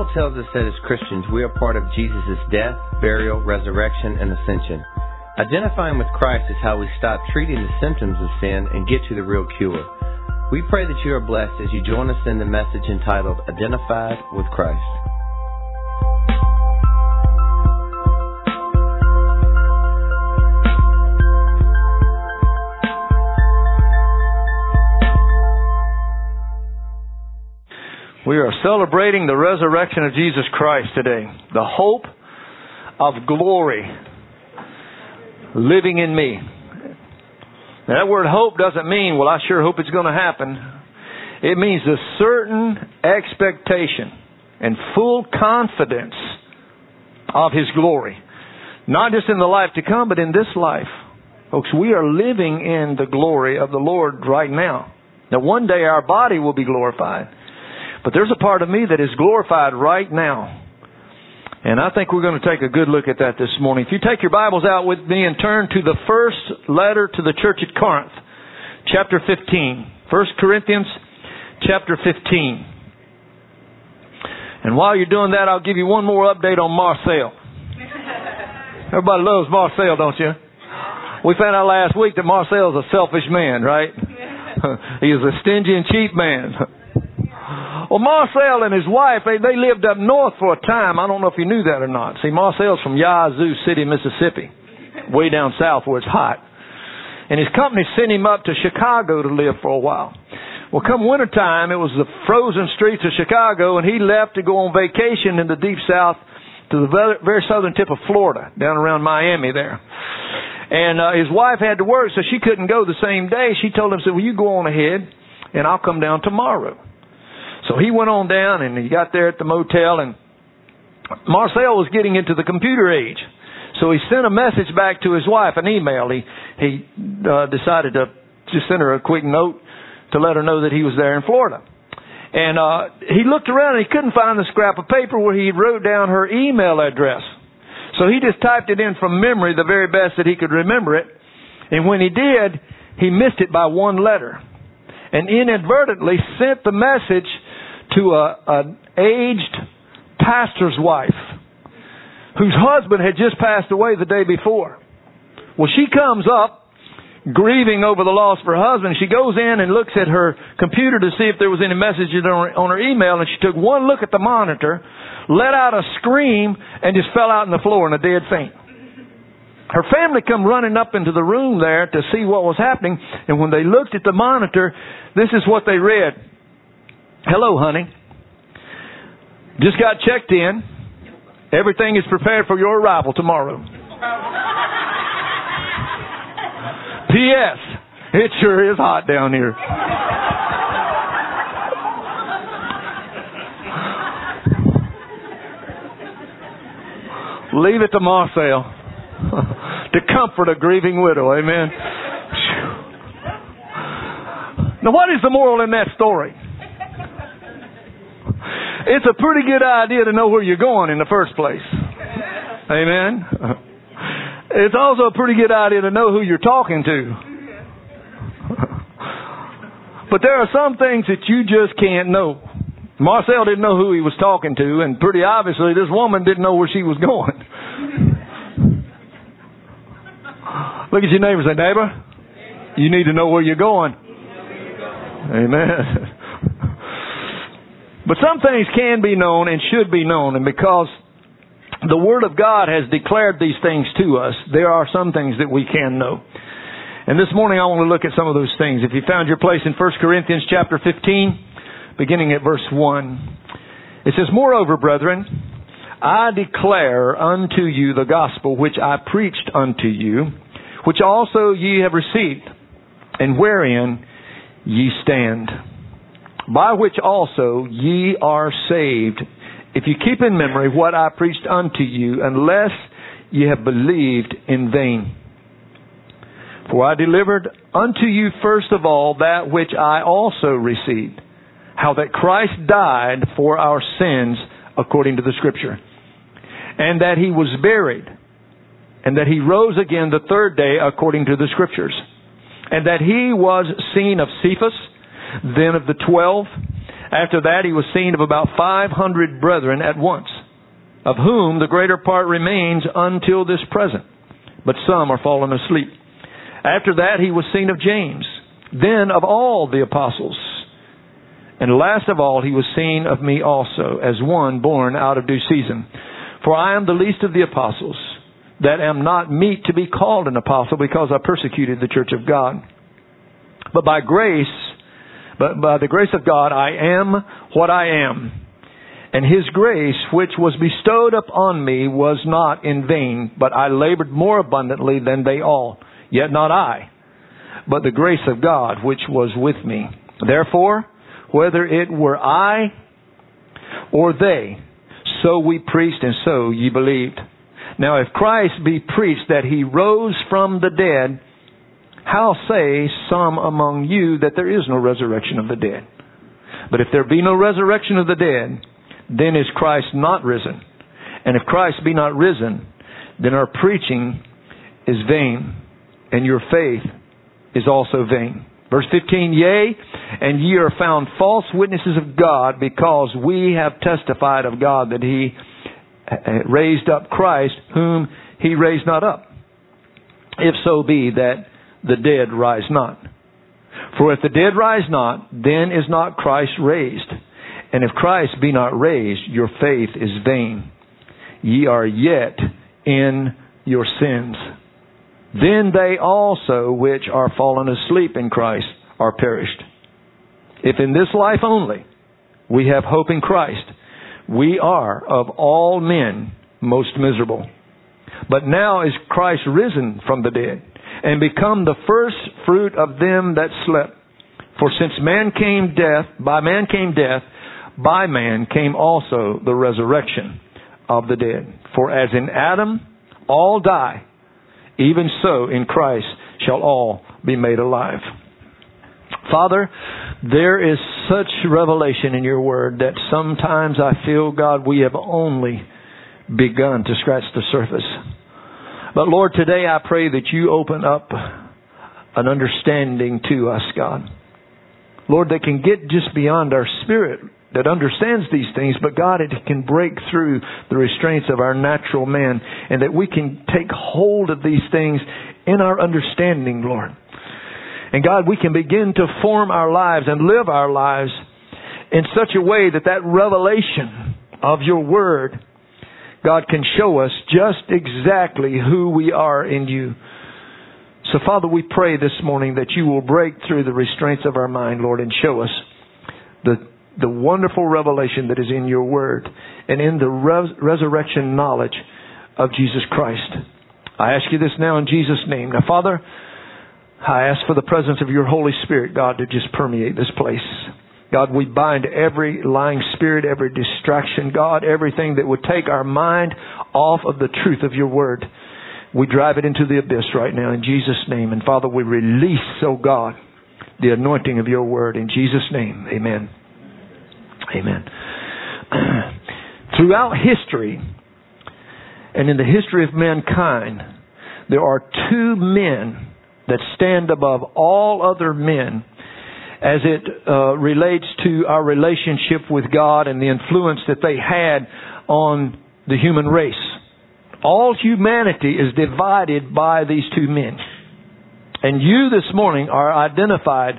Bible tells us that as Christians we are part of Jesus' death, burial, resurrection, and ascension. Identifying with Christ is how we stop treating the symptoms of sin and get to the real cure. We pray that you are blessed as you join us in the message entitled Identified with Christ. We are celebrating the resurrection of Jesus Christ today. The hope of glory living in me. Now, that word hope doesn't mean, well, I sure hope it's going to happen. It means a certain expectation and full confidence of His glory. Not just in the life to come, but in this life. Folks, we are living in the glory of the Lord right now. Now, one day our body will be glorified. But there's a part of me that is glorified right now. And I think we're going to take a good look at that this morning. If you take your Bibles out with me and turn to the first letter to the church at Corinth, chapter 15. 1 Corinthians, chapter 15. And while you're doing that, I'll give you one more update on Marcel. Everybody loves Marcel, don't you? We found out last week that Marcel's a selfish man, right? he is a stingy and cheap man. Well, Marcel and his wife, they, they lived up north for a time. I don't know if you knew that or not. See, Marcel's from Yazoo City, Mississippi, way down south where it's hot. And his company sent him up to Chicago to live for a while. Well, come wintertime, it was the frozen streets of Chicago, and he left to go on vacation in the deep south to the very southern tip of Florida, down around Miami there. And uh, his wife had to work, so she couldn't go the same day. She told him, said, well, you go on ahead, and I'll come down tomorrow. So he went on down and he got there at the motel and Marcel was getting into the computer age. So he sent a message back to his wife, an email. He he uh, decided to just send her a quick note to let her know that he was there in Florida. And uh, he looked around and he couldn't find the scrap of paper where he wrote down her email address. So he just typed it in from memory the very best that he could remember it. And when he did, he missed it by one letter. And inadvertently sent the message to a, an aged pastor's wife whose husband had just passed away the day before. Well, she comes up grieving over the loss of her husband. She goes in and looks at her computer to see if there was any messages on her, on her email, and she took one look at the monitor, let out a scream, and just fell out on the floor in a dead faint. Her family come running up into the room there to see what was happening, and when they looked at the monitor, this is what they read. Hello, honey. Just got checked in. Everything is prepared for your arrival tomorrow. P.S. It sure is hot down here. Leave it to Marcel to comfort a grieving widow. Amen. Now, what is the moral in that story? It's a pretty good idea to know where you're going in the first place. Amen. It's also a pretty good idea to know who you're talking to. But there are some things that you just can't know. Marcel didn't know who he was talking to, and pretty obviously this woman didn't know where she was going. Look at your neighbor and say, neighbor, you need to know where you're going. Amen. But some things can be known and should be known, and because the Word of God has declared these things to us, there are some things that we can know. And this morning I want to look at some of those things. If you found your place in 1 Corinthians chapter 15, beginning at verse 1, it says, Moreover, brethren, I declare unto you the gospel which I preached unto you, which also ye have received, and wherein ye stand by which also ye are saved, if you keep in memory what I preached unto you, unless ye have believed in vain. For I delivered unto you first of all that which I also received, how that Christ died for our sins according to the Scripture, and that he was buried, and that he rose again the third day according to the Scriptures, and that he was seen of Cephas, then of the twelve. After that, he was seen of about 500 brethren at once, of whom the greater part remains until this present, but some are fallen asleep. After that, he was seen of James, then of all the apostles. And last of all, he was seen of me also, as one born out of due season. For I am the least of the apostles, that am not meet to be called an apostle, because I persecuted the church of God. But by grace, but by the grace of God, I am what I am. And his grace, which was bestowed upon me, was not in vain, but I labored more abundantly than they all. Yet not I, but the grace of God, which was with me. Therefore, whether it were I or they, so we preached and so ye believed. Now if Christ be preached that he rose from the dead, how say some among you that there is no resurrection of the dead? But if there be no resurrection of the dead, then is Christ not risen. And if Christ be not risen, then our preaching is vain, and your faith is also vain. Verse 15, Yea, and ye are found false witnesses of God, because we have testified of God that he eh, eh, raised up Christ, whom he raised not up. If so be that the dead rise not. For if the dead rise not, then is not Christ raised. And if Christ be not raised, your faith is vain. Ye are yet in your sins. Then they also which are fallen asleep in Christ are perished. If in this life only we have hope in Christ, we are of all men most miserable. But now is Christ risen from the dead and become the first fruit of them that slept. For since man came death, by man came death, by man came also the resurrection of the dead. For as in Adam all die, even so in Christ shall all be made alive. Father, there is such revelation in your word that sometimes I feel, God, we have only begun to scratch the surface. But Lord, today I pray that you open up an understanding to us, God. Lord, that can get just beyond our spirit that understands these things, but God, it can break through the restraints of our natural man and that we can take hold of these things in our understanding, Lord. And God, we can begin to form our lives and live our lives in such a way that that revelation of your word God can show us just exactly who we are in you. So, Father, we pray this morning that you will break through the restraints of our mind, Lord, and show us the, the wonderful revelation that is in your word and in the res- resurrection knowledge of Jesus Christ. I ask you this now in Jesus' name. Now, Father, I ask for the presence of your Holy Spirit, God, to just permeate this place. God, we bind every lying spirit, every distraction, God, everything that would take our mind off of the truth of your word. We drive it into the abyss right now in Jesus' name. And Father, we release, oh God, the anointing of your word in Jesus' name. Amen. Amen. Throughout history, and in the history of mankind, there are two men that stand above all other men as it uh, relates to our relationship with God and the influence that they had on the human race. All humanity is divided by these two men. And you this morning are identified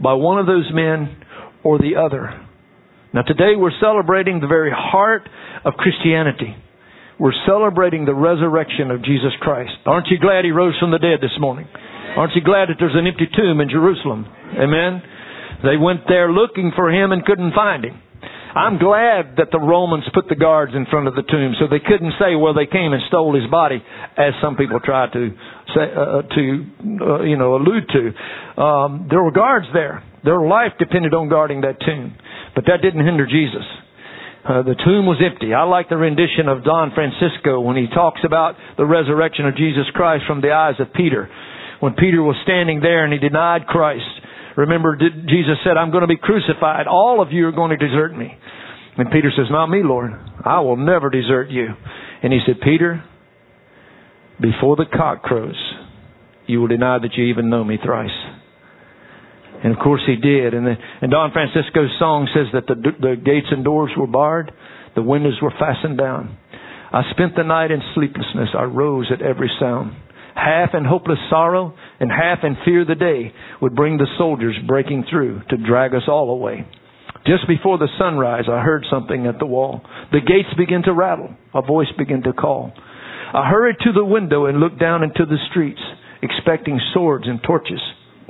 by one of those men or the other. Now today we're celebrating the very heart of Christianity. We're celebrating the resurrection of Jesus Christ. Aren't you glad he rose from the dead this morning? Aren't you glad that there's an empty tomb in Jerusalem? Amen. They went there looking for him and couldn't find him. I'm glad that the Romans put the guards in front of the tomb so they couldn't say, well, they came and stole his body, as some people try to say, uh, to, uh, you know, allude to. Um, there were guards there. Their life depended on guarding that tomb. But that didn't hinder Jesus. Uh, the tomb was empty. I like the rendition of Don Francisco when he talks about the resurrection of Jesus Christ from the eyes of Peter. When Peter was standing there and he denied Christ, Remember, Jesus said, I'm going to be crucified. All of you are going to desert me. And Peter says, Not me, Lord. I will never desert you. And he said, Peter, before the cock crows, you will deny that you even know me thrice. And of course he did. And, the, and Don Francisco's song says that the, the gates and doors were barred, the windows were fastened down. I spent the night in sleeplessness. I rose at every sound. Half in hopeless sorrow and half in fear the day would bring the soldiers breaking through to drag us all away. Just before the sunrise, I heard something at the wall. The gates began to rattle. A voice began to call. I hurried to the window and looked down into the streets, expecting swords and torches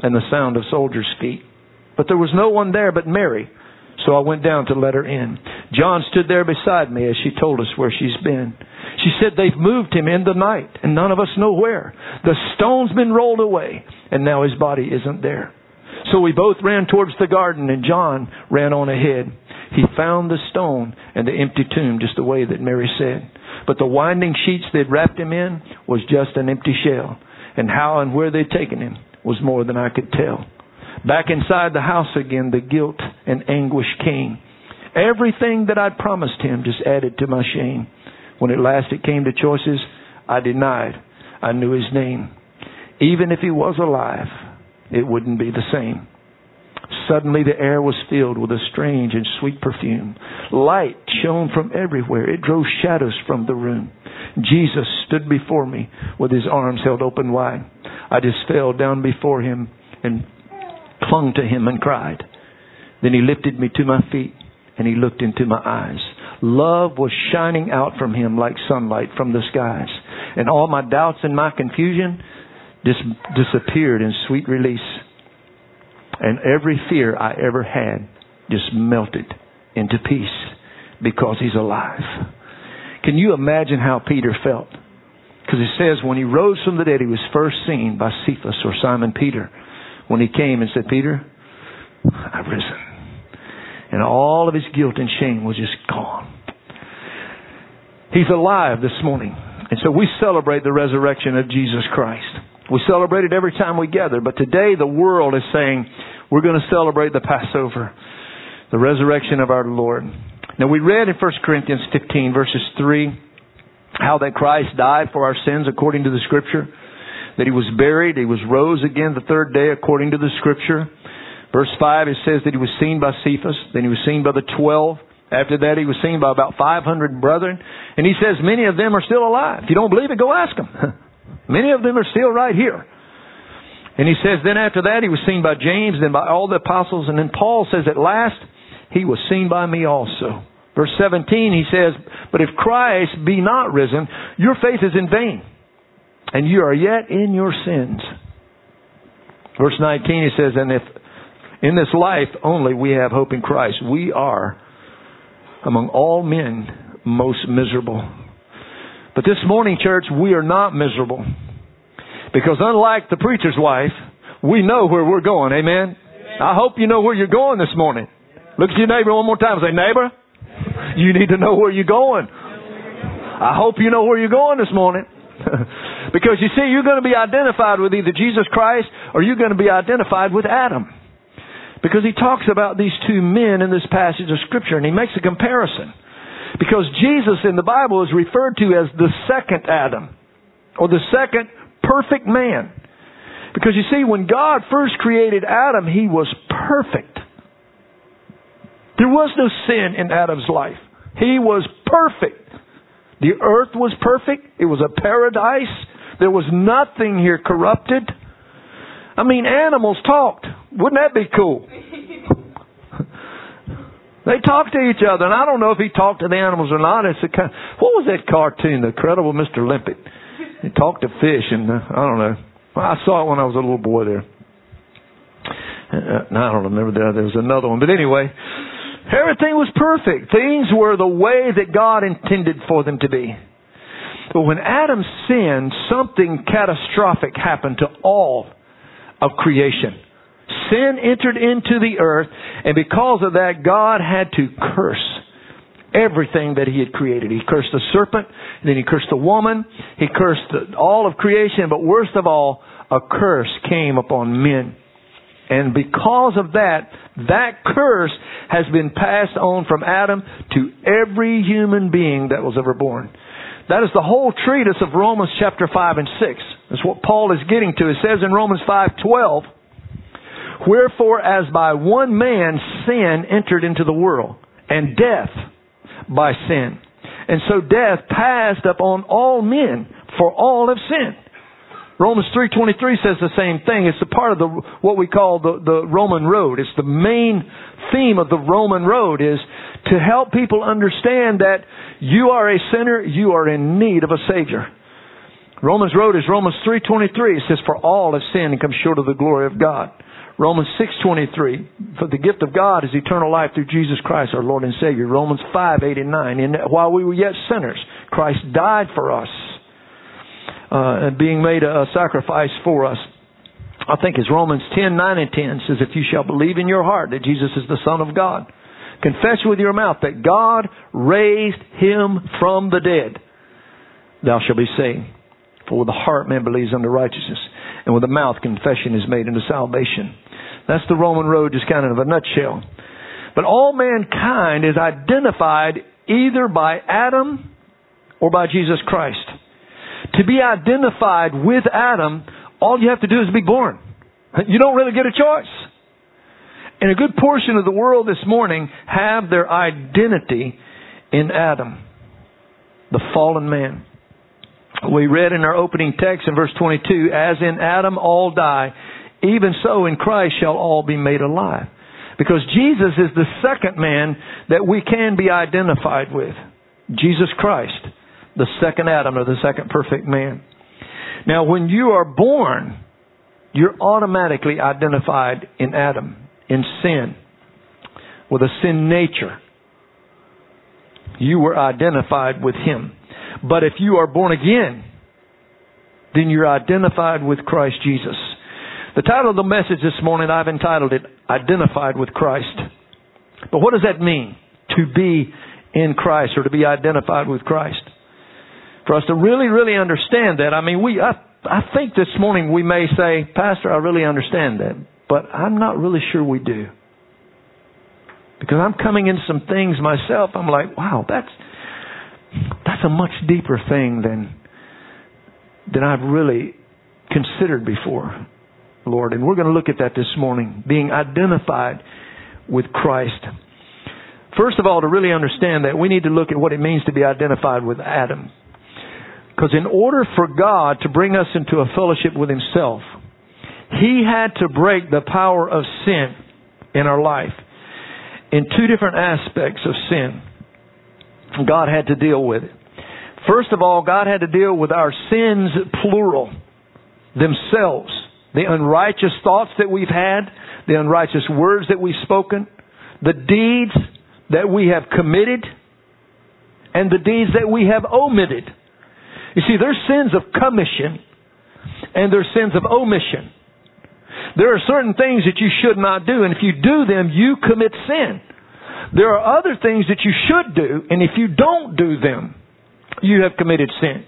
and the sound of soldiers' feet. But there was no one there but Mary, so I went down to let her in. John stood there beside me as she told us where she's been. She said they've moved him in the night, and none of us know where. The stone's been rolled away, and now his body isn't there. So we both ran towards the garden, and John ran on ahead. He found the stone and the empty tomb just the way that Mary said. But the winding sheets they'd wrapped him in was just an empty shell. And how and where they'd taken him was more than I could tell. Back inside the house again, the guilt and anguish came. Everything that I'd promised him just added to my shame. When at last it came to choices, I denied. I knew his name. Even if he was alive, it wouldn't be the same. Suddenly the air was filled with a strange and sweet perfume. Light shone from everywhere. It drove shadows from the room. Jesus stood before me with his arms held open wide. I just fell down before him and clung to him and cried. Then he lifted me to my feet and he looked into my eyes. Love was shining out from him like sunlight from the skies. And all my doubts and my confusion dis- disappeared in sweet release. And every fear I ever had just melted into peace because he's alive. Can you imagine how Peter felt? Because he says when he rose from the dead, he was first seen by Cephas or Simon Peter when he came and said, Peter, I've risen. And all of his guilt and shame was just gone. He's alive this morning. And so we celebrate the resurrection of Jesus Christ. We celebrate it every time we gather, but today the world is saying we're going to celebrate the Passover, the resurrection of our Lord. Now we read in 1 Corinthians 15 verses 3 how that Christ died for our sins according to the scripture, that he was buried, he was rose again the third day according to the scripture. Verse 5 it says that he was seen by Cephas, then he was seen by the 12. After that he was seen by about 500 brethren, and he says many of them are still alive. If you don't believe it, go ask them. Many of them are still right here. And he says, then after that, he was seen by James, then by all the apostles, and then Paul says, at last, he was seen by me also. Verse 17, he says, But if Christ be not risen, your faith is in vain, and you are yet in your sins. Verse 19, he says, And if in this life only we have hope in Christ, we are among all men most miserable. But this morning, church, we are not miserable. Because unlike the preacher's wife, we know where we're going. Amen? Amen. I hope you know where you're going this morning. Look at your neighbor one more time. Say, neighbor, you need to know where you're going. I hope you know where you're going this morning. because you see, you're going to be identified with either Jesus Christ or you're going to be identified with Adam. Because he talks about these two men in this passage of Scripture and he makes a comparison. Because Jesus in the Bible is referred to as the second Adam, or the second perfect man. Because you see, when God first created Adam, he was perfect. There was no sin in Adam's life. He was perfect. The earth was perfect. It was a paradise. There was nothing here corrupted. I mean, animals talked. Wouldn't that be cool? They talk to each other, and I don't know if he talked to the animals or not. It's a kind. Of, what was that cartoon, The Incredible Mr. Limpet? He talked to fish, and uh, I don't know. I saw it when I was a little boy there. Uh, I don't remember that. There was another one, but anyway, everything was perfect. Things were the way that God intended for them to be. But when Adam sinned, something catastrophic happened to all of creation. Sin entered into the earth, and because of that, God had to curse everything that He had created. He cursed the serpent, then He cursed the woman, He cursed all of creation, but worst of all, a curse came upon men. And because of that, that curse has been passed on from Adam to every human being that was ever born. That is the whole treatise of Romans chapter 5 and 6. That's what Paul is getting to. It says in Romans 5:12, Wherefore, as by one man sin entered into the world, and death by sin. And so death passed upon all men, for all have sinned. Romans 3.23 says the same thing. It's a part of the, what we call the, the Roman road. It's the main theme of the Roman road is to help people understand that you are a sinner, you are in need of a Savior. Romans road is Romans 3.23. It says, for all have sinned and come short of the glory of God. Romans 6:23 for the gift of God is eternal life through Jesus Christ our Lord and Savior. Romans 5:8 and 9 and while we were yet sinners Christ died for us uh, and being made a, a sacrifice for us. I think it's Romans 10:9 and 10 says if you shall believe in your heart that Jesus is the son of God confess with your mouth that God raised him from the dead thou shalt be saved. For with the heart man believes unto righteousness and with the mouth confession is made unto salvation. That's the Roman road, just kind of a nutshell. But all mankind is identified either by Adam or by Jesus Christ. To be identified with Adam, all you have to do is be born. You don't really get a choice. And a good portion of the world this morning have their identity in Adam, the fallen man. We read in our opening text in verse 22, as in Adam all die, even so in Christ shall all be made alive. Because Jesus is the second man that we can be identified with. Jesus Christ, the second Adam or the second perfect man. Now when you are born, you're automatically identified in Adam, in sin, with a sin nature. You were identified with him. But if you are born again, then you're identified with Christ Jesus. The title of the message this morning, I've entitled it, Identified with Christ. But what does that mean? To be in Christ or to be identified with Christ. For us to really, really understand that, I mean, we, I, I think this morning we may say, Pastor, I really understand that, but I'm not really sure we do. Because I'm coming in some things myself, I'm like, wow, that's, that's a much deeper thing than, than I've really considered before, Lord. And we're going to look at that this morning, being identified with Christ. First of all, to really understand that, we need to look at what it means to be identified with Adam. Because in order for God to bring us into a fellowship with Himself, He had to break the power of sin in our life in two different aspects of sin. God had to deal with it. First of all, God had to deal with our sins, plural, themselves. The unrighteous thoughts that we've had, the unrighteous words that we've spoken, the deeds that we have committed, and the deeds that we have omitted. You see, there's sins of commission and there's sins of omission. There are certain things that you should not do, and if you do them, you commit sin. There are other things that you should do, and if you don't do them, you have committed sin.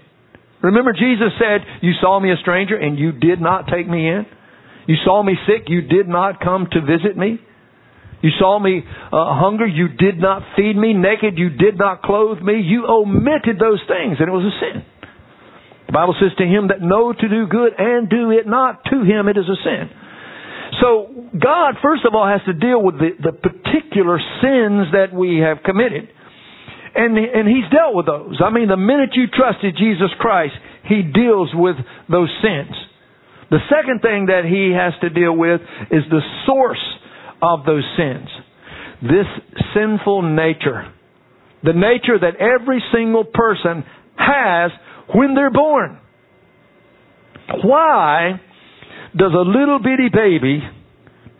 Remember Jesus said, you saw me a stranger and you did not take me in? You saw me sick, you did not come to visit me? You saw me uh, hunger, you did not feed me. Naked, you did not clothe me. You omitted those things, and it was a sin. The Bible says to him that know to do good and do it not, to him it is a sin. So God, first of all, has to deal with the, the particular sins that we have committed. And, and He's dealt with those. I mean, the minute you trusted Jesus Christ, He deals with those sins. The second thing that He has to deal with is the source of those sins. This sinful nature. The nature that every single person has when they're born. Why does a little bitty baby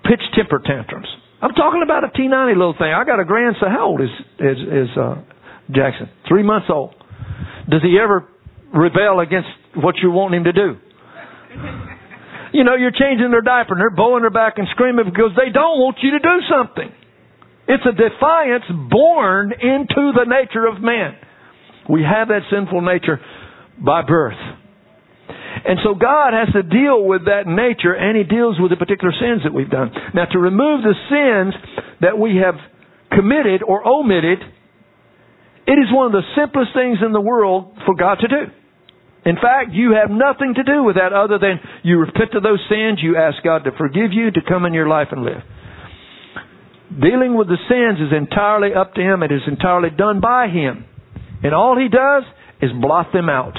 pitch temper tantrums? I'm talking about a T90 little thing. I got a grandson. How old is is, is uh, Jackson? Three months old. Does he ever rebel against what you want him to do? You know, you're changing their diaper and they're bowing their back and screaming because they don't want you to do something. It's a defiance born into the nature of man. We have that sinful nature by birth. And so God has to deal with that nature and He deals with the particular sins that we've done. Now to remove the sins that we have committed or omitted, it is one of the simplest things in the world for God to do. In fact, you have nothing to do with that other than you repent of those sins, you ask God to forgive you, to come in your life and live. Dealing with the sins is entirely up to Him. It is entirely done by Him. And all He does is blot them out.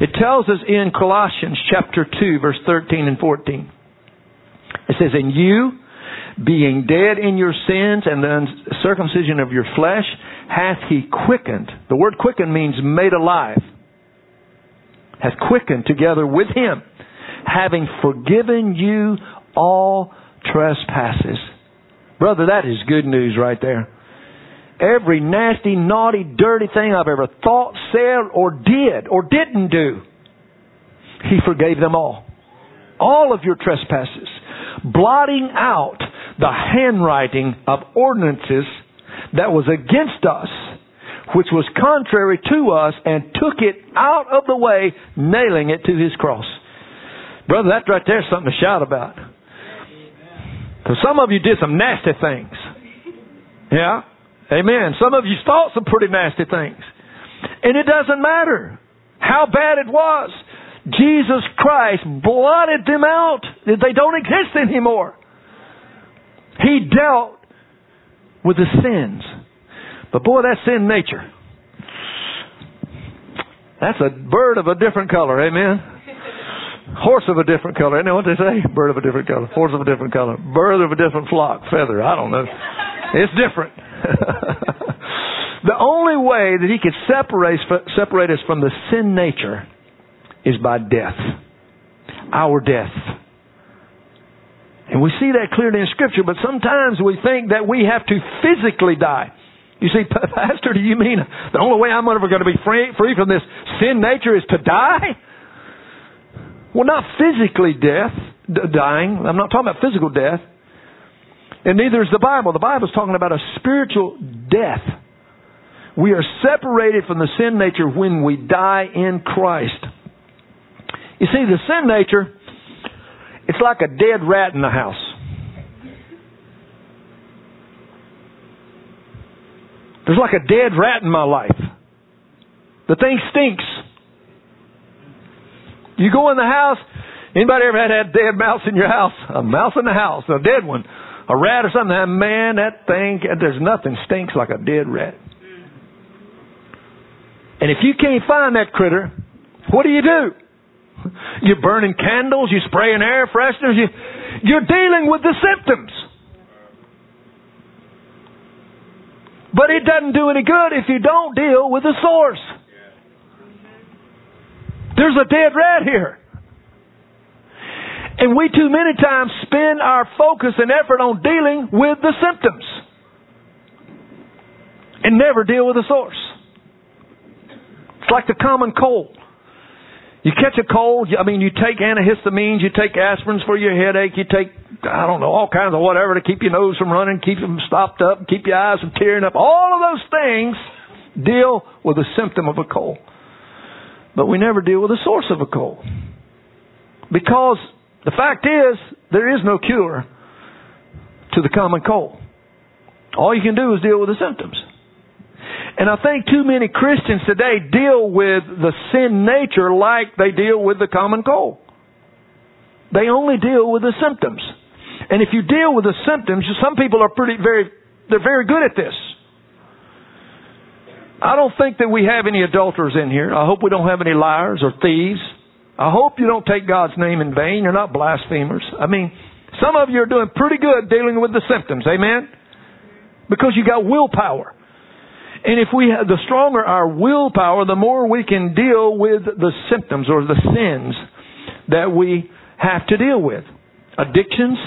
It tells us in Colossians chapter 2 verse 13 and 14. It says, And you, being dead in your sins and the circumcision of your flesh, hath he quickened. The word quickened means made alive. Hath quickened together with him, having forgiven you all trespasses. Brother, that is good news right there. Every nasty, naughty, dirty thing I've ever thought, said, or did, or didn't do, He forgave them all. All of your trespasses. Blotting out the handwriting of ordinances that was against us, which was contrary to us, and took it out of the way, nailing it to his cross. Brother, that right there is something to shout about. So some of you did some nasty things. Yeah? Amen. Some of you thought some pretty nasty things. And it doesn't matter how bad it was. Jesus Christ blotted them out. They don't exist anymore. He dealt with the sins. But boy, that sin nature. That's a bird of a different color, amen? Horse of a different color. You know what they say? Bird of a different color. Horse of a different color. Bird of a different flock. Feather. I don't know. It's different. the only way that he could separate, separate us from the sin nature is by death. Our death. And we see that clearly in Scripture, but sometimes we think that we have to physically die. You see, Pastor, do you mean the only way I'm ever going to be free, free from this sin nature is to die? Well, not physically death, dying. I'm not talking about physical death. And neither is the Bible. The Bible is talking about a spiritual death. We are separated from the sin nature when we die in Christ. You see, the sin nature it's like a dead rat in the house. There's like a dead rat in my life. The thing stinks. You go in the house, anybody ever had a dead mouse in your house? A mouse in the house, a dead one. A rat or something. Man, that thing, there's nothing stinks like a dead rat. And if you can't find that critter, what do you do? You're burning candles, you're spraying air fresheners, you, you're dealing with the symptoms. But it doesn't do any good if you don't deal with the source. There's a dead rat here. And we too many times spend our focus and effort on dealing with the symptoms and never deal with the source. It's like the common cold. You catch a cold, I mean, you take antihistamines, you take aspirins for your headache, you take, I don't know, all kinds of whatever to keep your nose from running, keep them stopped up, keep your eyes from tearing up. All of those things deal with the symptom of a cold. But we never deal with the source of a cold. Because the fact is, there is no cure to the common cold. All you can do is deal with the symptoms. And I think too many Christians today deal with the sin nature like they deal with the common cold. They only deal with the symptoms. And if you deal with the symptoms, some people are pretty very they're very good at this. I don't think that we have any adulterers in here. I hope we don't have any liars or thieves. I hope you don't take God's name in vain. You're not blasphemers. I mean, some of you are doing pretty good dealing with the symptoms. Amen? Because you got willpower. And if we have, the stronger our willpower, the more we can deal with the symptoms or the sins that we have to deal with. Addictions,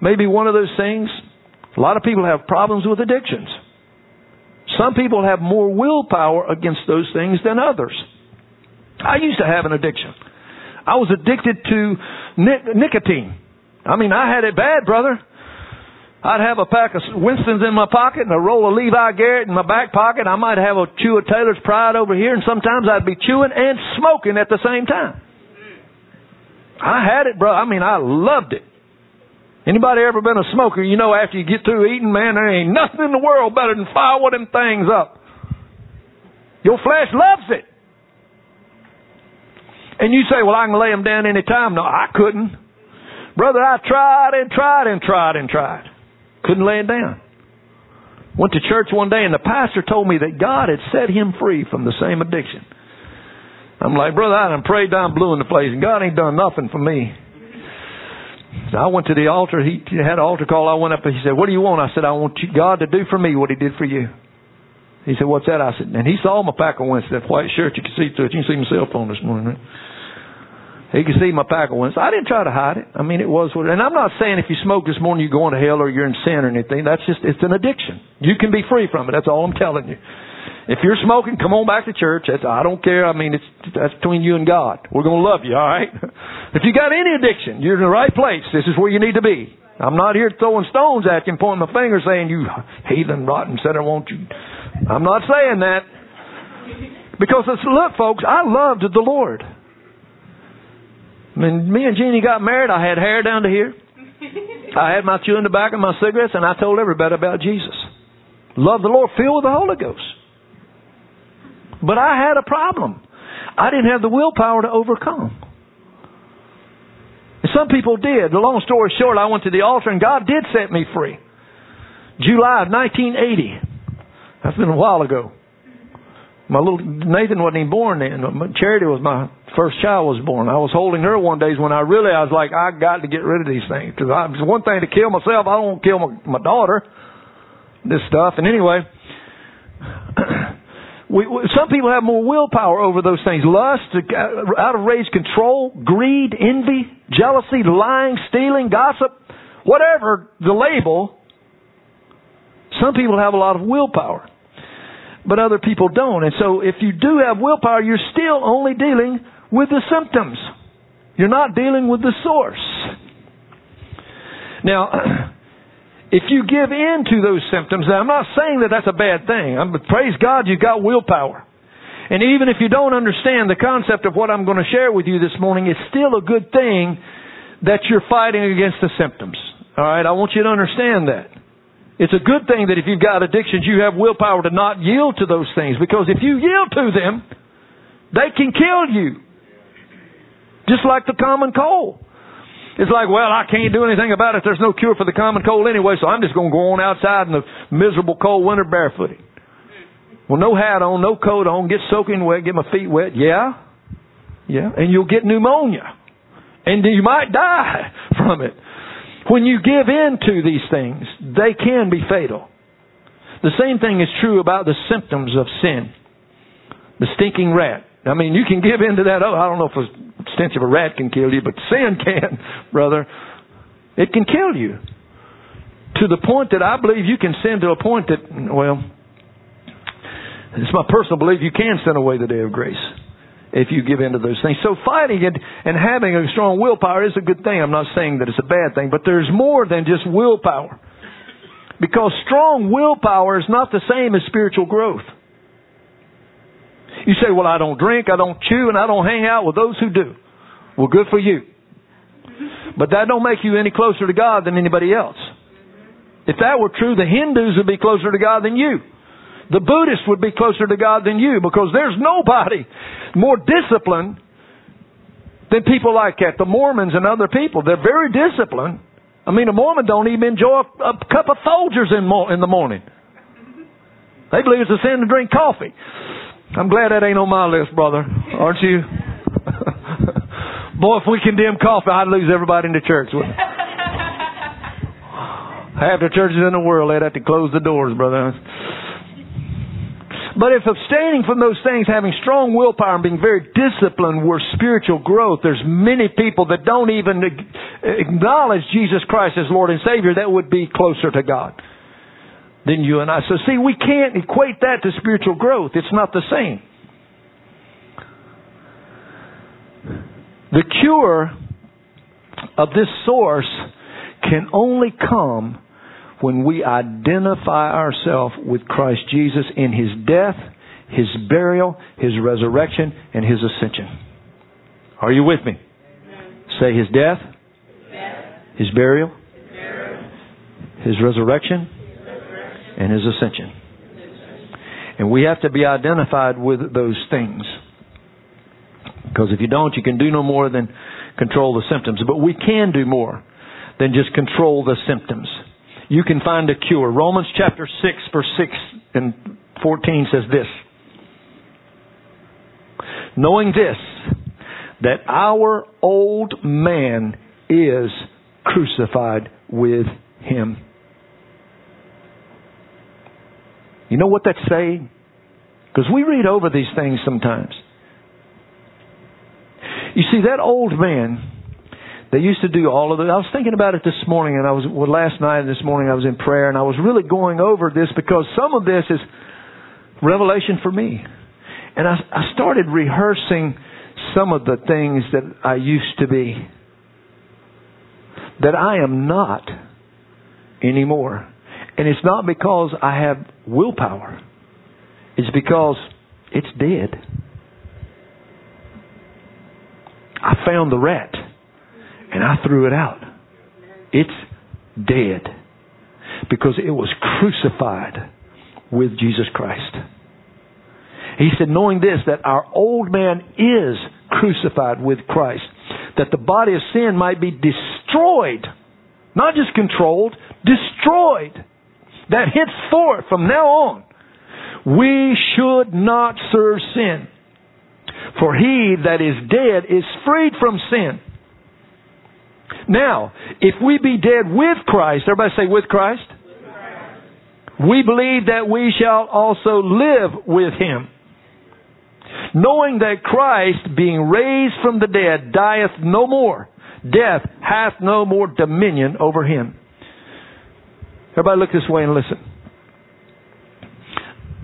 maybe one of those things. A lot of people have problems with addictions. Some people have more willpower against those things than others. I used to have an addiction. I was addicted to nic- nicotine. I mean, I had it bad, brother. I'd have a pack of Winston's in my pocket and a roll of Levi Garrett in my back pocket. I might have a chew of Taylor's Pride over here, and sometimes I'd be chewing and smoking at the same time. I had it, bro. I mean, I loved it. Anybody ever been a smoker? You know, after you get through eating, man, there ain't nothing in the world better than fire one of them things up. Your flesh loves it. And you say, well, I can lay them down any time. No, I couldn't. Brother, I tried and tried and tried and tried. Couldn't lay it down. Went to church one day and the pastor told me that God had set him free from the same addiction. I'm like, brother, I done prayed down blue in the place and God ain't done nothing for me. So I went to the altar. He had an altar call. I went up and he said, what do you want? I said, I want God to do for me what he did for you. He said, what's that? I said, and he saw my pack of wins, that white shirt. You can see through it. You can see my cell phone this morning. Right? He could see my pack of wins. I didn't try to hide it. I mean, it was what, and I'm not saying if you smoke this morning you're going to hell or you're in sin or anything. That's just, it's an addiction. You can be free from it. That's all I'm telling you. If you're smoking, come on back to church. That's, I don't care. I mean, it's, that's between you and God. We're going to love you, alright? If you got any addiction, you're in the right place. This is where you need to be. I'm not here throwing stones at you and pointing my finger saying, you heathen, rotten sinner, won't you? I'm not saying that. Because look, folks, I loved the Lord. When me and Jeannie got married, I had hair down to here. I had my chewing tobacco and my cigarettes, and I told everybody about Jesus. Love the Lord, filled with the Holy Ghost. But I had a problem. I didn't have the willpower to overcome. And some people did. The long story short, I went to the altar and God did set me free. July of 1980. That's been a while ago. My little Nathan wasn't even born then. Charity was my first child was born. I was holding her one day when I really I was like I got to get rid of these things because it's one thing to kill myself. I don't kill my, my daughter. This stuff and anyway. We, some people have more willpower over those things. Lust, uh, out of rage, control, greed, envy, jealousy, lying, stealing, gossip, whatever the label. Some people have a lot of willpower, but other people don't. And so if you do have willpower, you're still only dealing with the symptoms. You're not dealing with the source. Now, if you give in to those symptoms, I'm not saying that that's a bad thing. I'm, praise God, you've got willpower. And even if you don't understand the concept of what I'm going to share with you this morning, it's still a good thing that you're fighting against the symptoms. All right, I want you to understand that. It's a good thing that if you've got addictions, you have willpower to not yield to those things because if you yield to them, they can kill you. Just like the common cold. It's like, well, I can't do anything about it. There's no cure for the common cold anyway, so I'm just going to go on outside in the miserable cold winter barefooted. Well, no hat on, no coat on, get soaking wet, get my feet wet. Yeah. Yeah. And you'll get pneumonia. And you might die from it. When you give in to these things, they can be fatal. The same thing is true about the symptoms of sin. The stinking rat. I mean, you can give in to that. Oh, I don't know if a stench of a rat can kill you, but sin can, brother. It can kill you. To the point that I believe you can sin to a point that, well, it's my personal belief you can send away the day of grace if you give in to those things. So fighting it and having a strong willpower is a good thing. I'm not saying that it's a bad thing, but there's more than just willpower. Because strong willpower is not the same as spiritual growth. You say, well, I don't drink, I don't chew, and I don't hang out with those who do. Well, good for you. But that don't make you any closer to God than anybody else. If that were true, the Hindus would be closer to God than you. The Buddhists would be closer to God than you because there's nobody more disciplined than people like that. The Mormons and other people, they're very disciplined. I mean, a Mormon don't even enjoy a, a cup of Folgers in, in the morning. They believe it's a sin to drink coffee. I'm glad that ain't on my list, brother. Aren't you? Boy, if we condemn coffee, I'd lose everybody in the church. Half the churches in the world, they'd have to close the doors, brother. But if abstaining from those things, having strong willpower and being very disciplined were spiritual growth, there's many people that don't even acknowledge Jesus Christ as Lord and Savior that would be closer to God than you and I. So see, we can't equate that to spiritual growth. It's not the same. The cure of this source can only come when we identify ourselves with Christ Jesus in His death, His burial, His resurrection, and His ascension. Are you with me? Say His death, His burial, His resurrection, and his ascension. And we have to be identified with those things. Because if you don't, you can do no more than control the symptoms. But we can do more than just control the symptoms. You can find a cure. Romans chapter 6 verse 6 and 14 says this. Knowing this, that our old man is crucified with him. You know what that's saying? Because we read over these things sometimes. You see, that old man, they used to do all of it. I was thinking about it this morning, and I was well, last night and this morning I was in prayer, and I was really going over this because some of this is revelation for me. And I, I started rehearsing some of the things that I used to be that I am not anymore. And it's not because I have willpower. It's because it's dead. I found the rat and I threw it out. It's dead because it was crucified with Jesus Christ. He said, knowing this, that our old man is crucified with Christ, that the body of sin might be destroyed, not just controlled, destroyed. That henceforth, from now on, we should not serve sin. For he that is dead is freed from sin. Now, if we be dead with Christ, everybody say with Christ. We believe that we shall also live with him. Knowing that Christ, being raised from the dead, dieth no more. Death hath no more dominion over him. Everybody look this way and listen.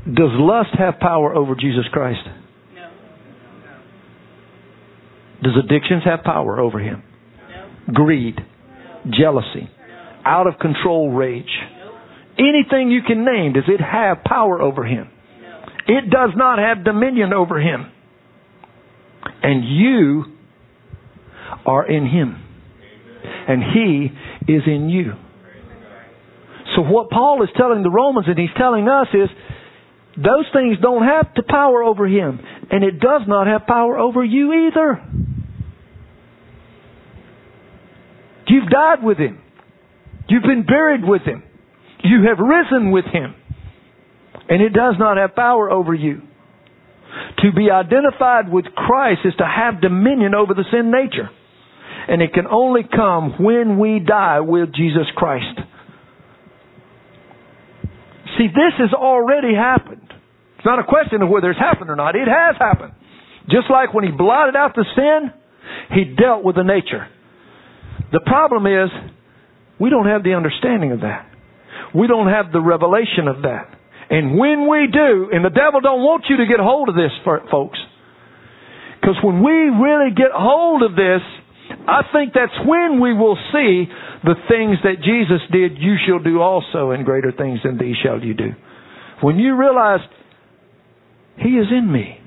Does lust have power over Jesus Christ? No. Does addictions have power over him? No. Greed, no. jealousy, out of control rage. Anything you can name, does it have power over him? It does not have dominion over him. And you are in him. And he is in you. So what Paul is telling the Romans and he's telling us is those things don't have the power over him. And it does not have power over you either. You've died with him. You've been buried with him. You have risen with him. And it does not have power over you. To be identified with Christ is to have dominion over the sin nature. And it can only come when we die with Jesus Christ. See, this has already happened. It's not a question of whether it's happened or not. It has happened. Just like when he blotted out the sin, he dealt with the nature. The problem is, we don't have the understanding of that. We don't have the revelation of that. And when we do, and the devil don't want you to get hold of this, folks. Because when we really get hold of this, I think that's when we will see the things that Jesus did, you shall do also, and greater things than these shall you do. When you realize He is in me,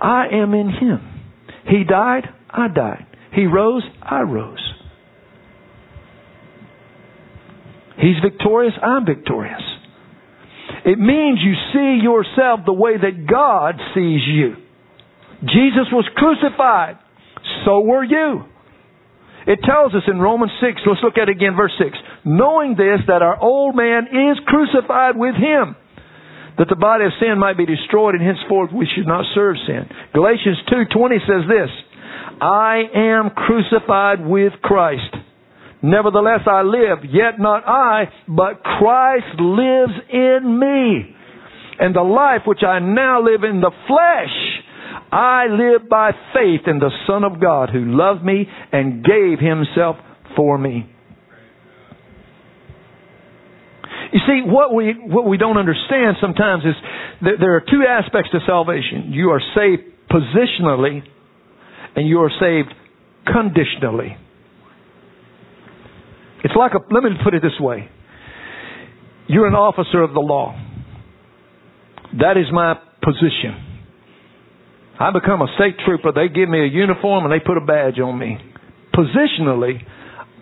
I am in Him. He died, I died. He rose, I rose. He's victorious, I'm victorious. It means you see yourself the way that God sees you. Jesus was crucified. So were you. It tells us in Romans 6, let's look at it again, verse 6. Knowing this, that our old man is crucified with him, that the body of sin might be destroyed, and henceforth we should not serve sin. Galatians 2.20 says this, I am crucified with Christ. Nevertheless I live, yet not I, but Christ lives in me. And the life which I now live in the flesh, I live by faith in the Son of God who loved me and gave himself for me. You see, what we, what we don't understand sometimes is that there are two aspects to salvation. You are saved positionally and you are saved conditionally. It's like a, let me put it this way. You're an officer of the law. That is my position. I become a state trooper. They give me a uniform and they put a badge on me. Positionally,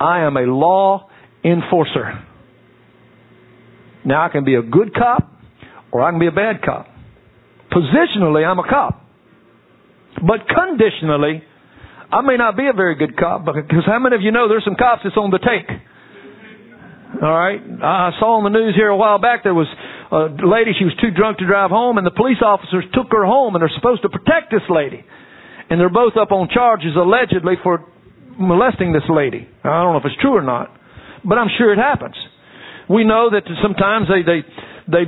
I am a law enforcer. Now I can be a good cop or I can be a bad cop. Positionally, I'm a cop. But conditionally, I may not be a very good cop because how many of you know there's some cops that's on the take? All right. I saw on the news here a while back there was a lady, she was too drunk to drive home, and the police officers took her home, and they're supposed to protect this lady. And they're both up on charges allegedly for molesting this lady. I don't know if it's true or not, but I'm sure it happens. We know that sometimes they, they, they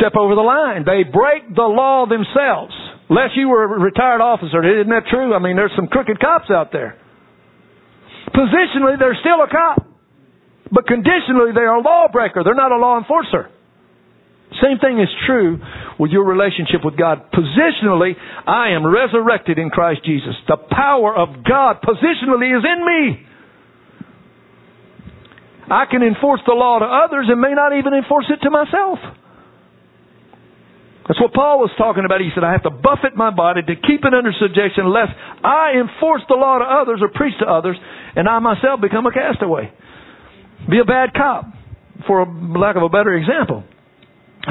step over the line. They break the law themselves. Unless you were a retired officer, isn't that true? I mean, there's some crooked cops out there. Positionally, they're still a cop. But conditionally, they are a lawbreaker. They're not a law enforcer. Same thing is true with your relationship with God. Positionally, I am resurrected in Christ Jesus. The power of God positionally is in me. I can enforce the law to others and may not even enforce it to myself. That's what Paul was talking about. He said, I have to buffet my body to keep it under subjection lest I enforce the law to others or preach to others and I myself become a castaway. Be a bad cop, for lack of a better example.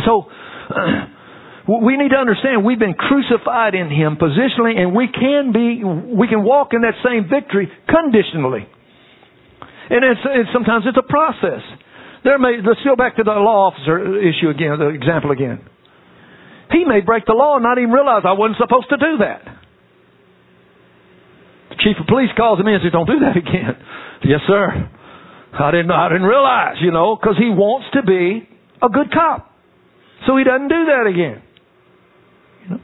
So, we need to understand we've been crucified in Him positionally and we can be, we can walk in that same victory conditionally. And it's, it's sometimes it's a process. There may, let's go back to the law officer issue again, the example again. He may break the law and not even realize I wasn't supposed to do that. The chief of police calls him in and says, "Don't do that again." yes, sir. I didn't. I didn't realize, you know, because he wants to be a good cop, so he doesn't do that again. You know?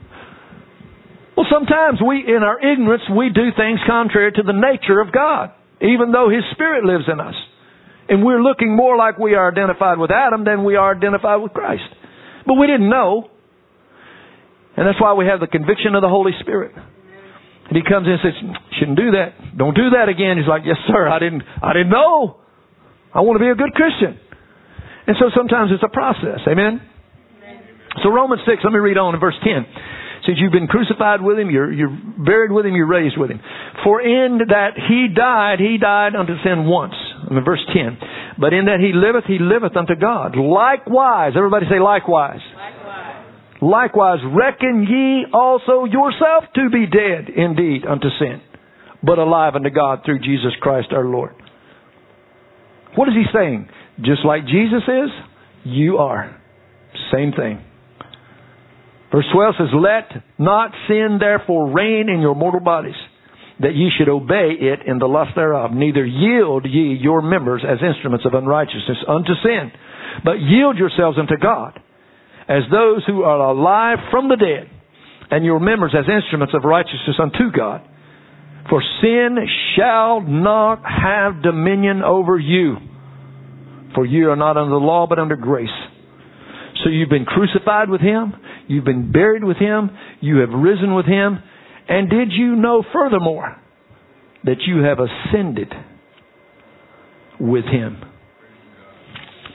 Well, sometimes we, in our ignorance, we do things contrary to the nature of God, even though His Spirit lives in us, and we're looking more like we are identified with Adam than we are identified with Christ. But we didn't know. And that's why we have the conviction of the Holy Spirit. And he comes in and says, shouldn't do that. Don't do that again. He's like, yes, sir. I didn't, I didn't know. I want to be a good Christian. And so sometimes it's a process. Amen? So Romans 6, let me read on in verse 10. Since you've been crucified with him, you're, you're buried with him, you're raised with him. For in that he died, he died unto sin once. I mean, verse 10. But in that he liveth, he liveth unto God. Likewise, everybody say likewise. Likewise, reckon ye also yourself to be dead indeed unto sin, but alive unto God through Jesus Christ our Lord. What is he saying? Just like Jesus is, you are. Same thing. Verse 12 says, Let not sin therefore reign in your mortal bodies, that ye should obey it in the lust thereof. Neither yield ye your members as instruments of unrighteousness unto sin, but yield yourselves unto God as those who are alive from the dead, and your members as instruments of righteousness unto God. For sin shall not have dominion over you, for you are not under the law, but under grace. So you've been crucified with Him, you've been buried with Him, you have risen with Him, and did you know furthermore that you have ascended with Him?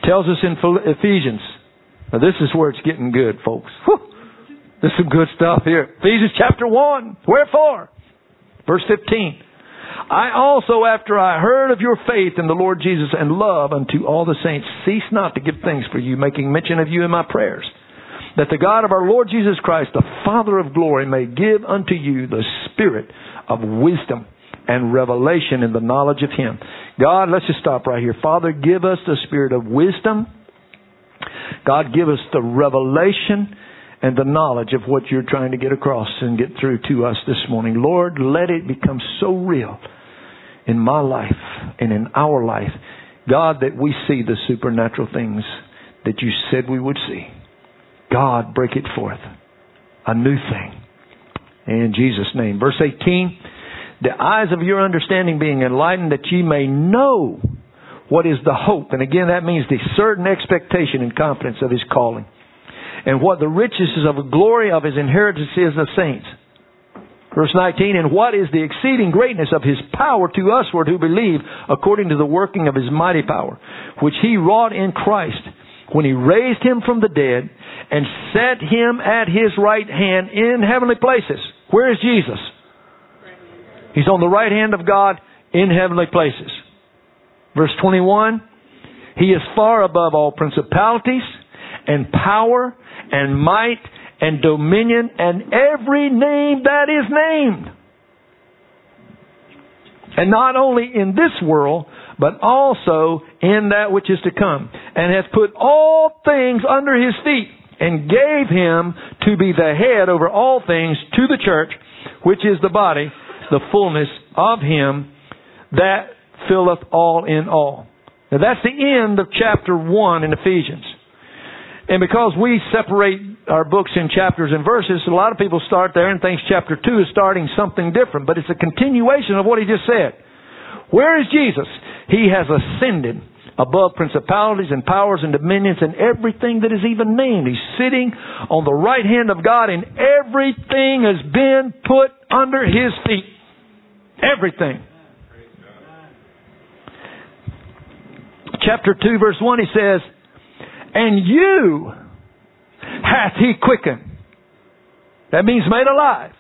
Tells us in Ephesians now this is where it's getting good, folks. Whew. There's some good stuff here. Ephesians chapter 1. Wherefore? Verse 15. I also, after I heard of your faith in the Lord Jesus and love unto all the saints, cease not to give thanks for you, making mention of you in my prayers, that the God of our Lord Jesus Christ, the Father of glory, may give unto you the spirit of wisdom and revelation in the knowledge of Him. God, let's just stop right here. Father, give us the spirit of wisdom God, give us the revelation and the knowledge of what you're trying to get across and get through to us this morning. Lord, let it become so real in my life and in our life, God, that we see the supernatural things that you said we would see. God, break it forth. A new thing. In Jesus' name. Verse 18. The eyes of your understanding being enlightened that ye may know what is the hope? And again, that means the certain expectation and confidence of his calling. And what the riches of glory of his inheritance is the saints. Verse 19, and what is the exceeding greatness of his power to usward who believe according to the working of his mighty power, which he wrought in Christ when he raised him from the dead and set him at his right hand in heavenly places. Where is Jesus? He's on the right hand of God in heavenly places. Verse 21, He is far above all principalities and power and might and dominion and every name that is named. And not only in this world, but also in that which is to come. And hath put all things under his feet, and gave him to be the head over all things to the church, which is the body, the fullness of him that filleth all in all. Now that's the end of chapter 1 in Ephesians. And because we separate our books in chapters and verses, a lot of people start there and think chapter 2 is starting something different, but it's a continuation of what he just said. Where is Jesus? He has ascended above principalities and powers and dominions and everything that is even named. He's sitting on the right hand of God and everything has been put under his feet. Everything. Chapter 2 verse 1 he says, and you hath he quickened. That means made alive.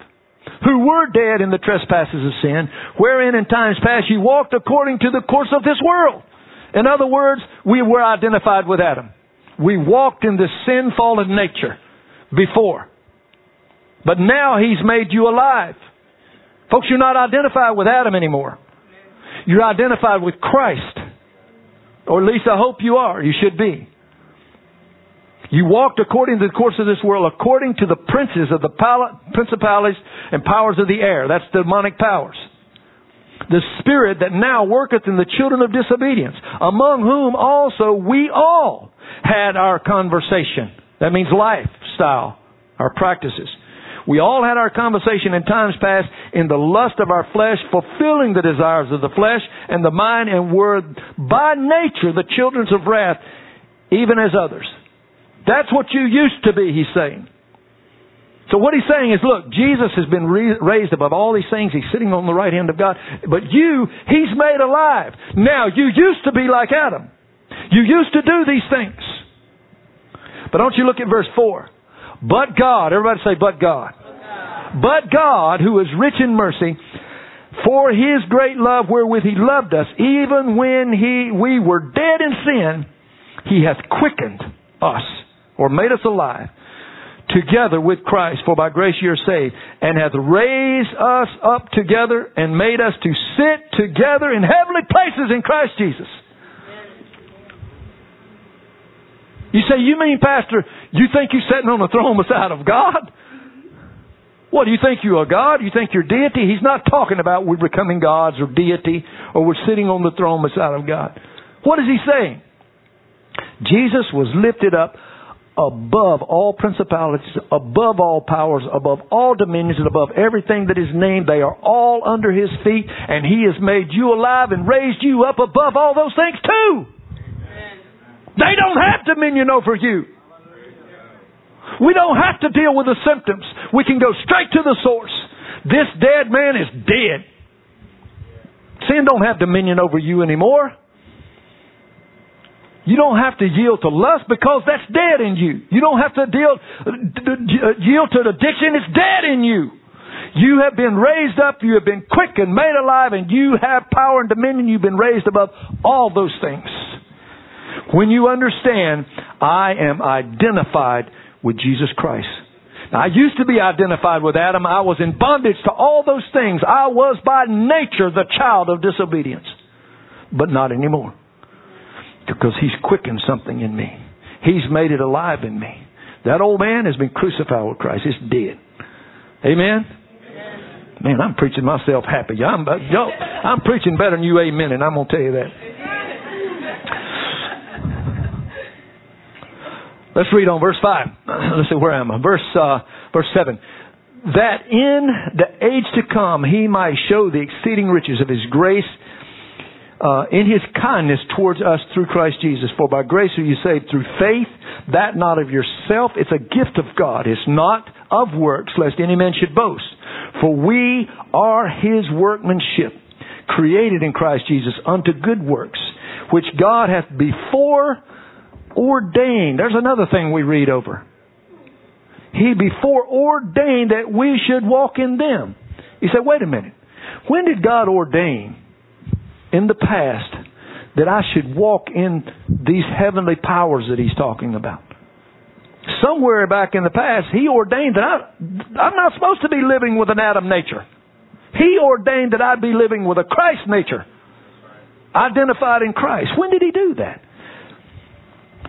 Who were dead in the trespasses of sin, wherein in times past you walked according to the course of this world. In other words, we were identified with Adam. We walked in the sin fallen nature before. But now he's made you alive. Folks, you're not identified with Adam anymore. You're identified with Christ. Or at least I hope you are. You should be. You walked according to the course of this world, according to the princes of the principalities and powers of the air. That's demonic powers. The spirit that now worketh in the children of disobedience, among whom also we all had our conversation. That means lifestyle, our practices. We all had our conversation in times past in the lust of our flesh, fulfilling the desires of the flesh and the mind, and were by nature the children of wrath, even as others. That's what you used to be, he's saying. So what he's saying is, look, Jesus has been raised above all these things. He's sitting on the right hand of God. But you, he's made alive. Now, you used to be like Adam. You used to do these things. But don't you look at verse 4. But God, everybody say, but God. But God, who is rich in mercy, for his great love wherewith he loved us, even when he, we were dead in sin, he hath quickened us or made us alive together with Christ, for by grace you are saved, and hath raised us up together and made us to sit together in heavenly places in Christ Jesus. You say, you mean, Pastor, you think you're sitting on the throne beside of God? What, do you think you're a God? You think you're deity? He's not talking about we're becoming gods or deity or we're sitting on the throne beside of God. What is he saying? Jesus was lifted up above all principalities, above all powers, above all dominions, and above everything that is named. They are all under his feet, and he has made you alive and raised you up above all those things too. They don't have dominion over you. We don't have to deal with the symptoms. We can go straight to the source. This dead man is dead. Sin don't have dominion over you anymore. You don't have to yield to lust because that's dead in you. You don't have to deal, yield to addiction. It's dead in you. You have been raised up. You have been quickened, made alive, and you have power and dominion. You've been raised above all those things. When you understand, I am identified with Jesus Christ. Now, I used to be identified with Adam. I was in bondage to all those things. I was by nature the child of disobedience. But not anymore because He's quickened something in me. He's made it alive in me. That old man has been crucified with Christ. It's dead. Amen? Man, I'm preaching myself happy. I'm, I'm preaching better than you, amen, and I'm going to tell you that. Let's read on verse 5. Let's see, where am I? Verse, uh, verse 7. That in the age to come he might show the exceeding riches of his grace uh, in his kindness towards us through Christ Jesus. For by grace are you saved through faith, that not of yourself. It's a gift of God. It's not of works, lest any man should boast. For we are his workmanship, created in Christ Jesus unto good works, which God hath before ordained. There's another thing we read over. He before ordained that we should walk in them. You say, wait a minute. When did God ordain in the past that I should walk in these heavenly powers that he's talking about. somewhere back in the past, He ordained that I, I'm not supposed to be living with an Adam nature. He ordained that I'd be living with a Christ nature, identified in Christ. When did He do that?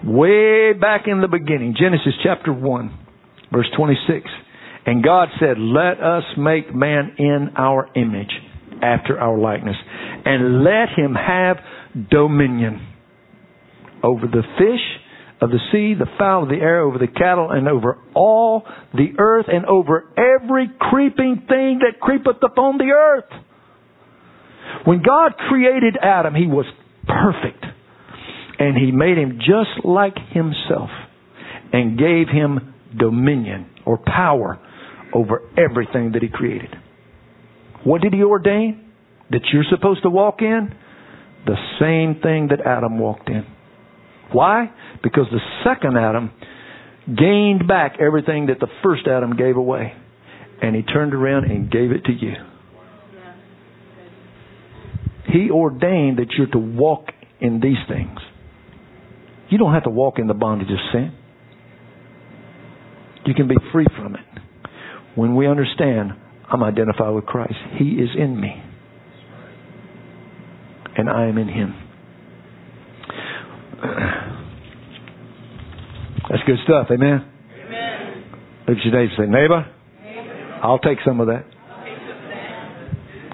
Way back in the beginning, Genesis chapter 1, verse 26. And God said, Let us make man in our image, after our likeness, and let him have dominion over the fish of the sea, the fowl of the air, over the cattle, and over all the earth, and over every creeping thing that creepeth upon the earth. When God created Adam, he was perfect. And he made him just like himself and gave him dominion or power over everything that he created. What did he ordain? That you're supposed to walk in? The same thing that Adam walked in. Why? Because the second Adam gained back everything that the first Adam gave away. And he turned around and gave it to you. He ordained that you're to walk in these things. You don't have to walk in the bondage of sin. You can be free from it. When we understand, I'm identified with Christ. He is in me. And I am in Him. That's good stuff. Amen. Amen. Look at your neighbor say, neighbor, Amen. I'll take some of that.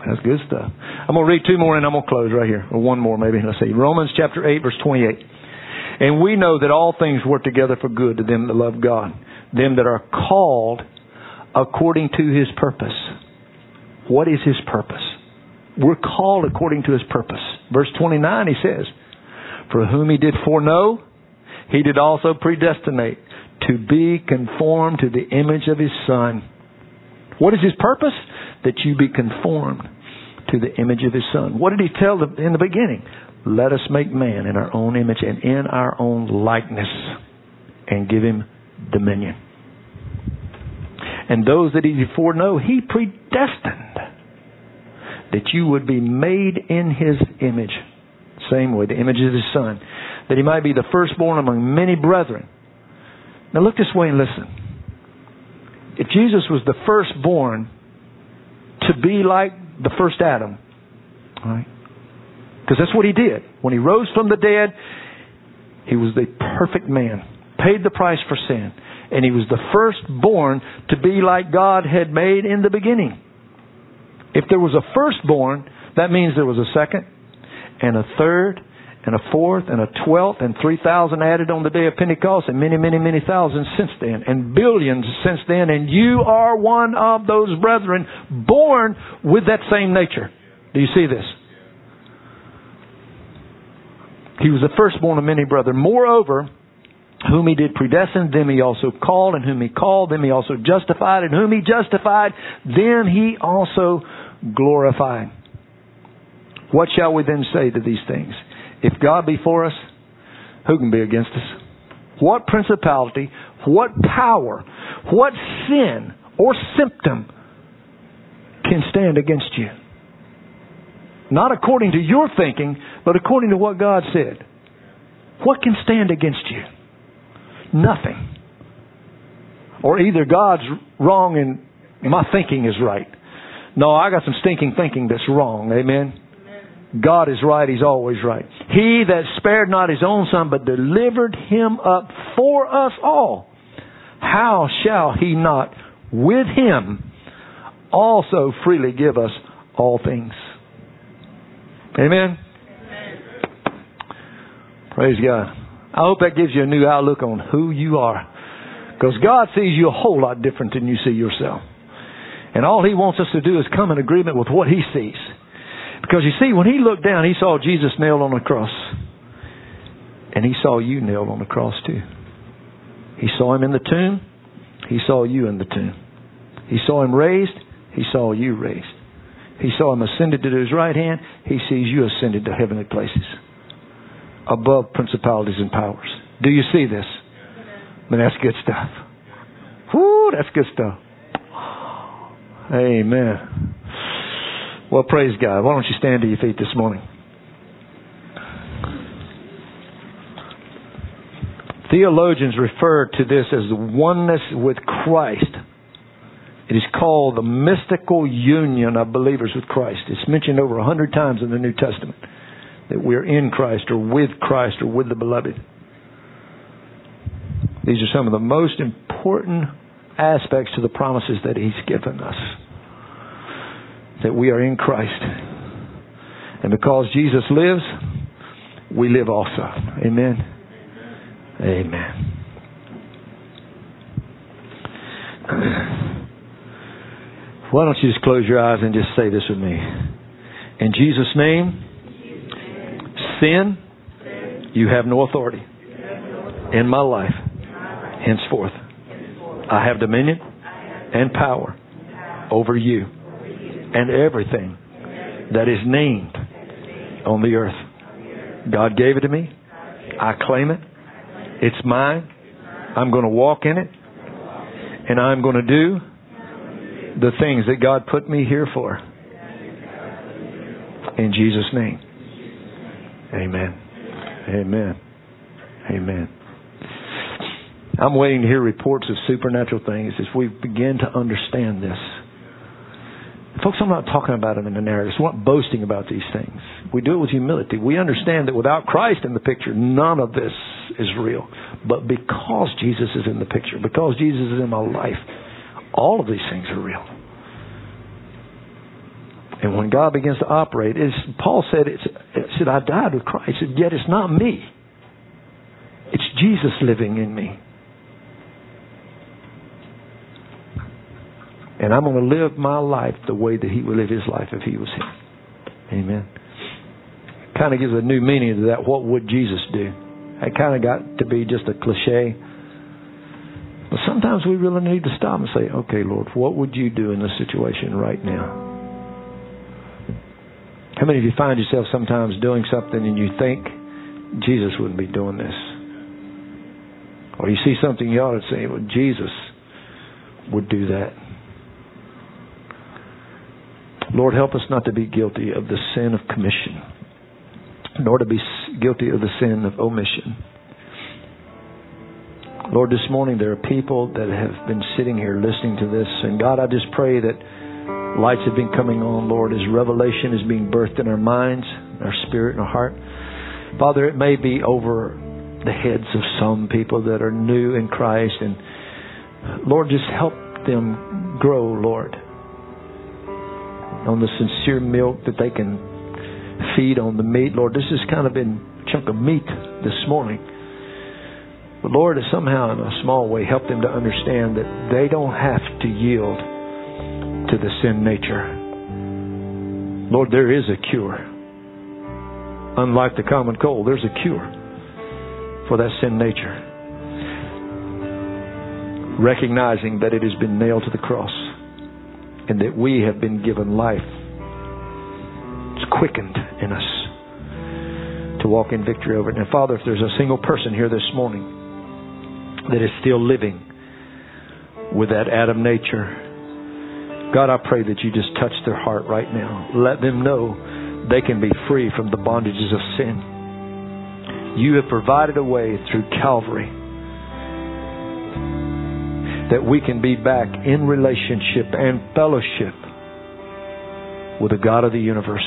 That's good stuff. I'm going to read two more and I'm going to close right here. Or one more maybe. Let's see. Romans chapter 8 verse 28. And we know that all things work together for good to them that love God, them that are called according to His purpose. What is His purpose? We're called according to His purpose. Verse 29 He says, For whom He did foreknow, he did also predestinate to be conformed to the image of his son. What is his purpose? That you be conformed to the image of his son. What did he tell them in the beginning? Let us make man in our own image and in our own likeness and give him dominion. And those that he foreknow, he predestined that you would be made in his image. Same way, the image of his son that he might be the firstborn among many brethren. Now look this way and listen. If Jesus was the firstborn to be like the first Adam, right? Because that's what he did. When he rose from the dead, he was the perfect man, paid the price for sin, and he was the firstborn to be like God had made in the beginning. If there was a firstborn, that means there was a second and a third and a fourth and a twelfth and 3,000 added on the day of Pentecost and many, many, many thousands since then and billions since then. And you are one of those brethren born with that same nature. Do you see this? He was the firstborn of many brethren. Moreover, whom he did predestine, them he also called, and whom he called, them he also justified, and whom he justified, them he also glorified. What shall we then say to these things? If God be for us, who can be against us? What principality, what power, what sin or symptom can stand against you? Not according to your thinking, but according to what God said. What can stand against you? Nothing. Or either God's wrong and my thinking is right. No, I got some stinking thinking that's wrong. Amen. God is right, He's always right. He that spared not His own Son, but delivered Him up for us all, how shall He not with Him also freely give us all things? Amen? Amen. Praise God. I hope that gives you a new outlook on who you are. Because God sees you a whole lot different than you see yourself. And all He wants us to do is come in agreement with what He sees. Because you see, when he looked down, he saw Jesus nailed on the cross. And he saw you nailed on the cross too. He saw him in the tomb. He saw you in the tomb. He saw him raised. He saw you raised. He saw him ascended to his right hand. He sees you ascended to heavenly places above principalities and powers. Do you see this? I mean, that's good stuff. Whoo, that's good stuff. Amen. Well, praise God. Why don't you stand to your feet this morning? Theologians refer to this as the oneness with Christ. It is called the mystical union of believers with Christ. It's mentioned over a hundred times in the New Testament that we're in Christ or with Christ or with the beloved. These are some of the most important aspects to the promises that He's given us. That we are in Christ. And because Jesus lives, we live also. Amen. Amen. Why don't you just close your eyes and just say this with me? In Jesus' name, sin, you have no authority in my life henceforth. I have dominion and power over you and everything that is named on the earth. God gave it to me. I claim it. It's mine. I'm going to walk in it. And I'm going to do the things that God put me here for. In Jesus' name. Amen. Amen. Amen. I'm waiting to hear reports of supernatural things as we begin to understand this. Folks, I'm not talking about them in the narrative. We're not boasting about these things. We do it with humility. We understand that without Christ in the picture, none of this is real. But because Jesus is in the picture, because Jesus is in my life, all of these things are real. And when God begins to operate, Paul said, it's, it said, I died with Christ, yet it's not me. It's Jesus living in me. And I'm going to live my life the way that he would live his life if he was here. Amen. Kind of gives a new meaning to that. What would Jesus do? It kind of got to be just a cliche. But sometimes we really need to stop and say, okay, Lord, what would you do in this situation right now? How many of you find yourself sometimes doing something and you think Jesus wouldn't be doing this? Or you see something you ought to say, well, Jesus would do that. Lord, help us not to be guilty of the sin of commission, nor to be guilty of the sin of omission. Lord, this morning there are people that have been sitting here listening to this, and God, I just pray that lights have been coming on, Lord, as revelation is being birthed in our minds, our spirit, and our heart. Father, it may be over the heads of some people that are new in Christ, and Lord, just help them grow, Lord on the sincere milk that they can feed on the meat. Lord, this has kind of been a chunk of meat this morning. But Lord, somehow in a small way, help them to understand that they don't have to yield to the sin nature. Lord, there is a cure. Unlike the common cold, there's a cure for that sin nature. Recognizing that it has been nailed to the cross and that we have been given life. It's quickened in us to walk in victory over it. And Father, if there's a single person here this morning that is still living with that Adam nature, God, I pray that you just touch their heart right now. Let them know they can be free from the bondages of sin. You have provided a way through Calvary that we can be back in relationship and fellowship with the God of the universe.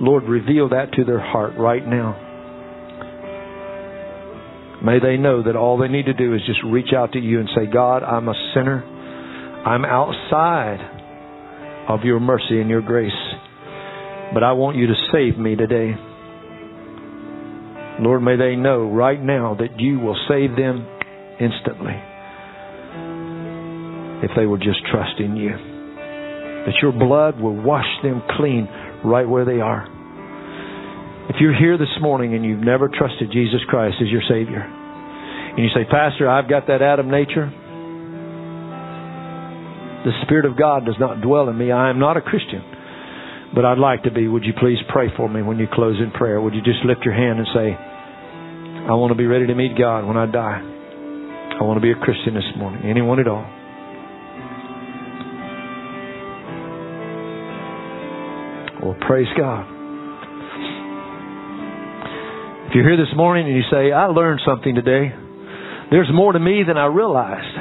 Lord, reveal that to their heart right now. May they know that all they need to do is just reach out to you and say, God, I'm a sinner. I'm outside of your mercy and your grace. But I want you to save me today. Lord, may they know right now that you will save them instantly if they will just trust in you. That your blood will wash them clean right where they are. If you're here this morning and you've never trusted Jesus Christ as your Savior, and you say, Pastor, I've got that Adam nature, the Spirit of God does not dwell in me. I am not a Christian, but I'd like to be. Would you please pray for me when you close in prayer? Would you just lift your hand and say, I want to be ready to meet God when I die? I want to be a Christian this morning. Anyone at all? Well, praise God. If you're here this morning and you say, I learned something today, There's more to me than I realized.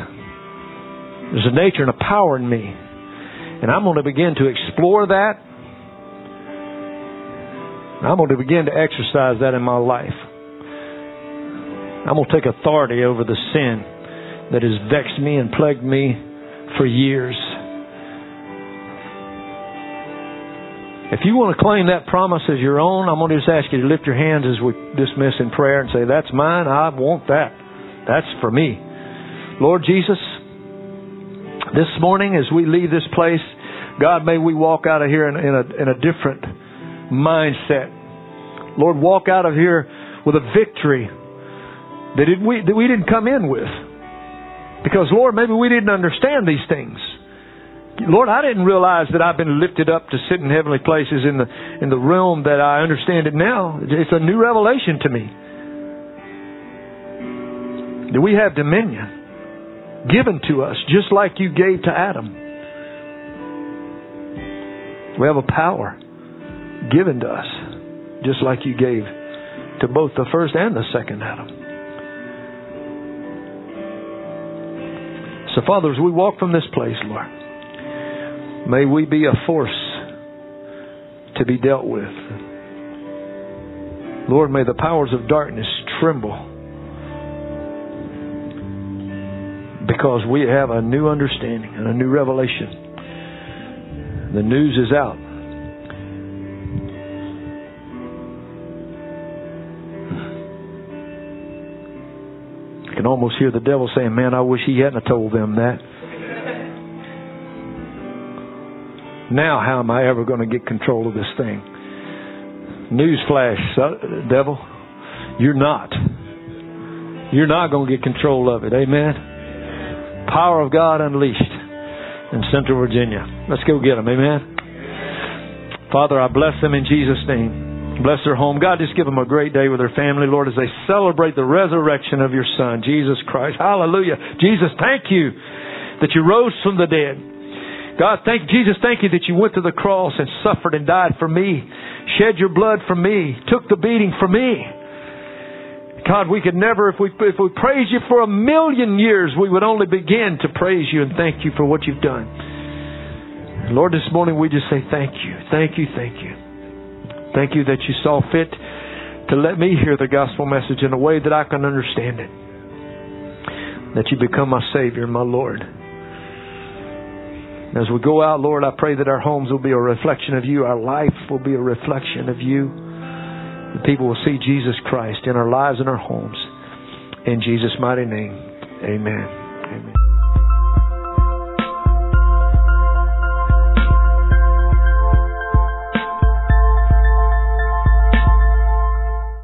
There's a nature and a power in me. And I'm going to begin to explore that. I'm going to begin to exercise that in my life. I'm going to take authority over the sin that has vexed me and plagued me for years. If you want to claim that promise as your own, I'm going to just ask you to lift your hands as we dismiss in prayer and say, That's mine. I want that. That's for me. Lord Jesus, this morning as we leave this place, God, may we walk out of here in, in, a, in a different mindset. Lord, walk out of here with a victory that, it, we, that we didn't come in with. Because, Lord, maybe we didn't understand these things. Lord, I didn't realize that I've been lifted up to sit in heavenly places in the in the realm that I understand it now. It's a new revelation to me. That we have dominion given to us just like you gave to Adam. We have a power given to us just like you gave to both the first and the second Adam. So, Father, as we walk from this place, Lord, May we be a force to be dealt with. Lord, may the powers of darkness tremble because we have a new understanding and a new revelation. The news is out. I can almost hear the devil saying, Man, I wish he hadn't told them that. Now, how am I ever going to get control of this thing? Newsflash, devil, you're not. You're not going to get control of it. Amen. Power of God unleashed in Central Virginia. Let's go get them. Amen. Father, I bless them in Jesus' name. Bless their home. God, just give them a great day with their family, Lord, as they celebrate the resurrection of your Son, Jesus Christ. Hallelujah. Jesus, thank you that you rose from the dead. God, thank Jesus, thank you that you went to the cross and suffered and died for me, shed your blood for me, took the beating for me. God, we could never, if we if we praise you for a million years, we would only begin to praise you and thank you for what you've done. Lord, this morning we just say thank you, thank you, thank you. Thank you that you saw fit to let me hear the gospel message in a way that I can understand it. That you become my Savior, my Lord. As we go out, Lord, I pray that our homes will be a reflection of you. Our life will be a reflection of you. The people will see Jesus Christ in our lives and our homes. In Jesus' mighty name, amen.